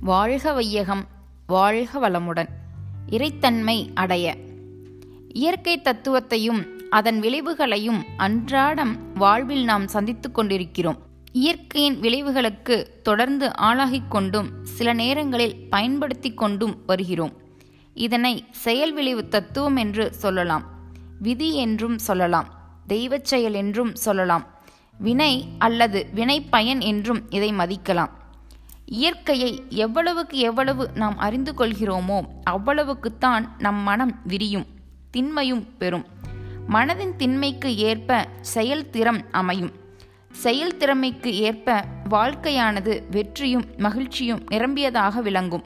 வாழ்க வையகம் வாழ்க வளமுடன். இறைத்தன்மை அடைய. இயற்கை தத்துவத்தையும் அதன் விளைவுகளையும் அன்றாடம் வாழ்வில் நாம் சந்தித்து கொண்டிருக்கிறோம். இயற்கையின் விளைவுகளுக்கு தொடர்ந்து ஆளாகிக் கொண்டும் சில நேரங்களில் பயன்படுத்தி கொண்டும் வருகிறோம். இதனை செயல் விளைவு தத்துவம் என்று சொல்லலாம். விதி என்றும் சொல்லலாம். தெய்வச் செயல் என்றும் சொல்லலாம். வினை அல்லது வினை பயன் என்றும் இதை மதிக்கலாம். இயற்கையை எவ்வளவுக்கு எவ்வளவு நாம் அறிந்து கொள்கிறோமோ அவ்வளவுக்குத்தான் நம் மனம் விரியும் திண்மையும் பெறும். மனதின் திண்மைக்கு ஏற்ப செயல்திறம் அமையும். செயல்திறமைக்கு ஏற்ப வாழ்க்கையானது வெற்றியும் மகிழ்ச்சியும் நிரம்பியதாக விளங்கும்.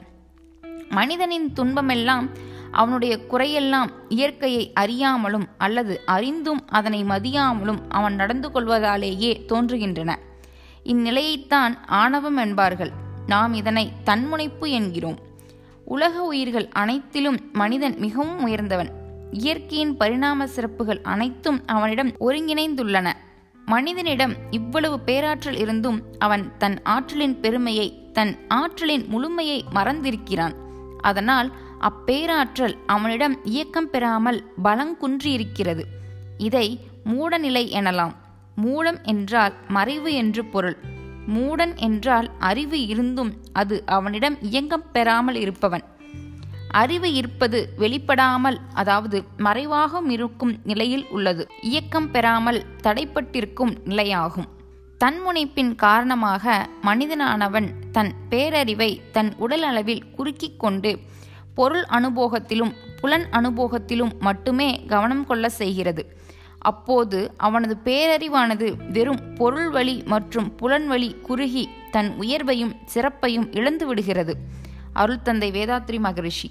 மனிதனின் துன்பமெல்லாம் அவனுடைய குறையெல்லாம் இயற்கையை அறியாமலும் அல்லது அறிந்தும் அதனை மதியாமலும் அவன் நடந்து கொள்வதாலேயே தோன்றுகின்றன. இந்நிலையைத்தான் ஆணவம் என்பார்கள். நாம் இதனை தன்முனைப்பு என்கிறோம். உலக உயிர்கள் அனைத்திலும் மனிதன் மிகவும் உயர்ந்தவன். இயற்கையின் பரிணாம சிறப்புகள் அனைத்தும் அவனிடம் ஒருங்கிணைந்துள்ளன. மனிதனிடம் இவ்வளவு பேராற்றல் இருந்தும் அவன் தன் ஆற்றலின் பெருமையை தன் ஆற்றலின் முழுமையை மறந்திருக்கிறான். அதனால் அப்பேராற்றல் அவனிடம் இயக்கம் பெறாமல் பலங்குன்றியிருக்கிறது இதை மூடநிலை எனலாம். மூடம் என்றால் மறைவு என்று பொருள். மூடன் என்றால் அறிவு இருந்தும் அது அவனிடம் இயங்கம் பெறாமல் இருப்பவன். அறிவு இருப்பது வெளிப்படாமல் அதாவது மறைவாகவும் இருக்கும் நிலையில் உள்ளது. இயக்கம் பெறாமல் தடைப்பட்டிருக்கும் நிலையாகும். தன்முனைப்பின் காரணமாக மனிதனானவன் தன் பேரறிவை தன் உடல் அளவில் குறுக்கிக் கொண்டு பொருள் அனுபோகத்திலும் புலன் அனுபோகத்திலும் மட்டுமே கவனம் கொள்ள செய்கிறது. அப்போது அவனது பேரறிவானது வெறும் பொருள் வழி மற்றும் புலன் வழி குறுகி தன் உயர்வையும் சிறப்பையும் இழந்து விடுகிறது அருள் தந்தை வேதாத்ரி மகரிஷி.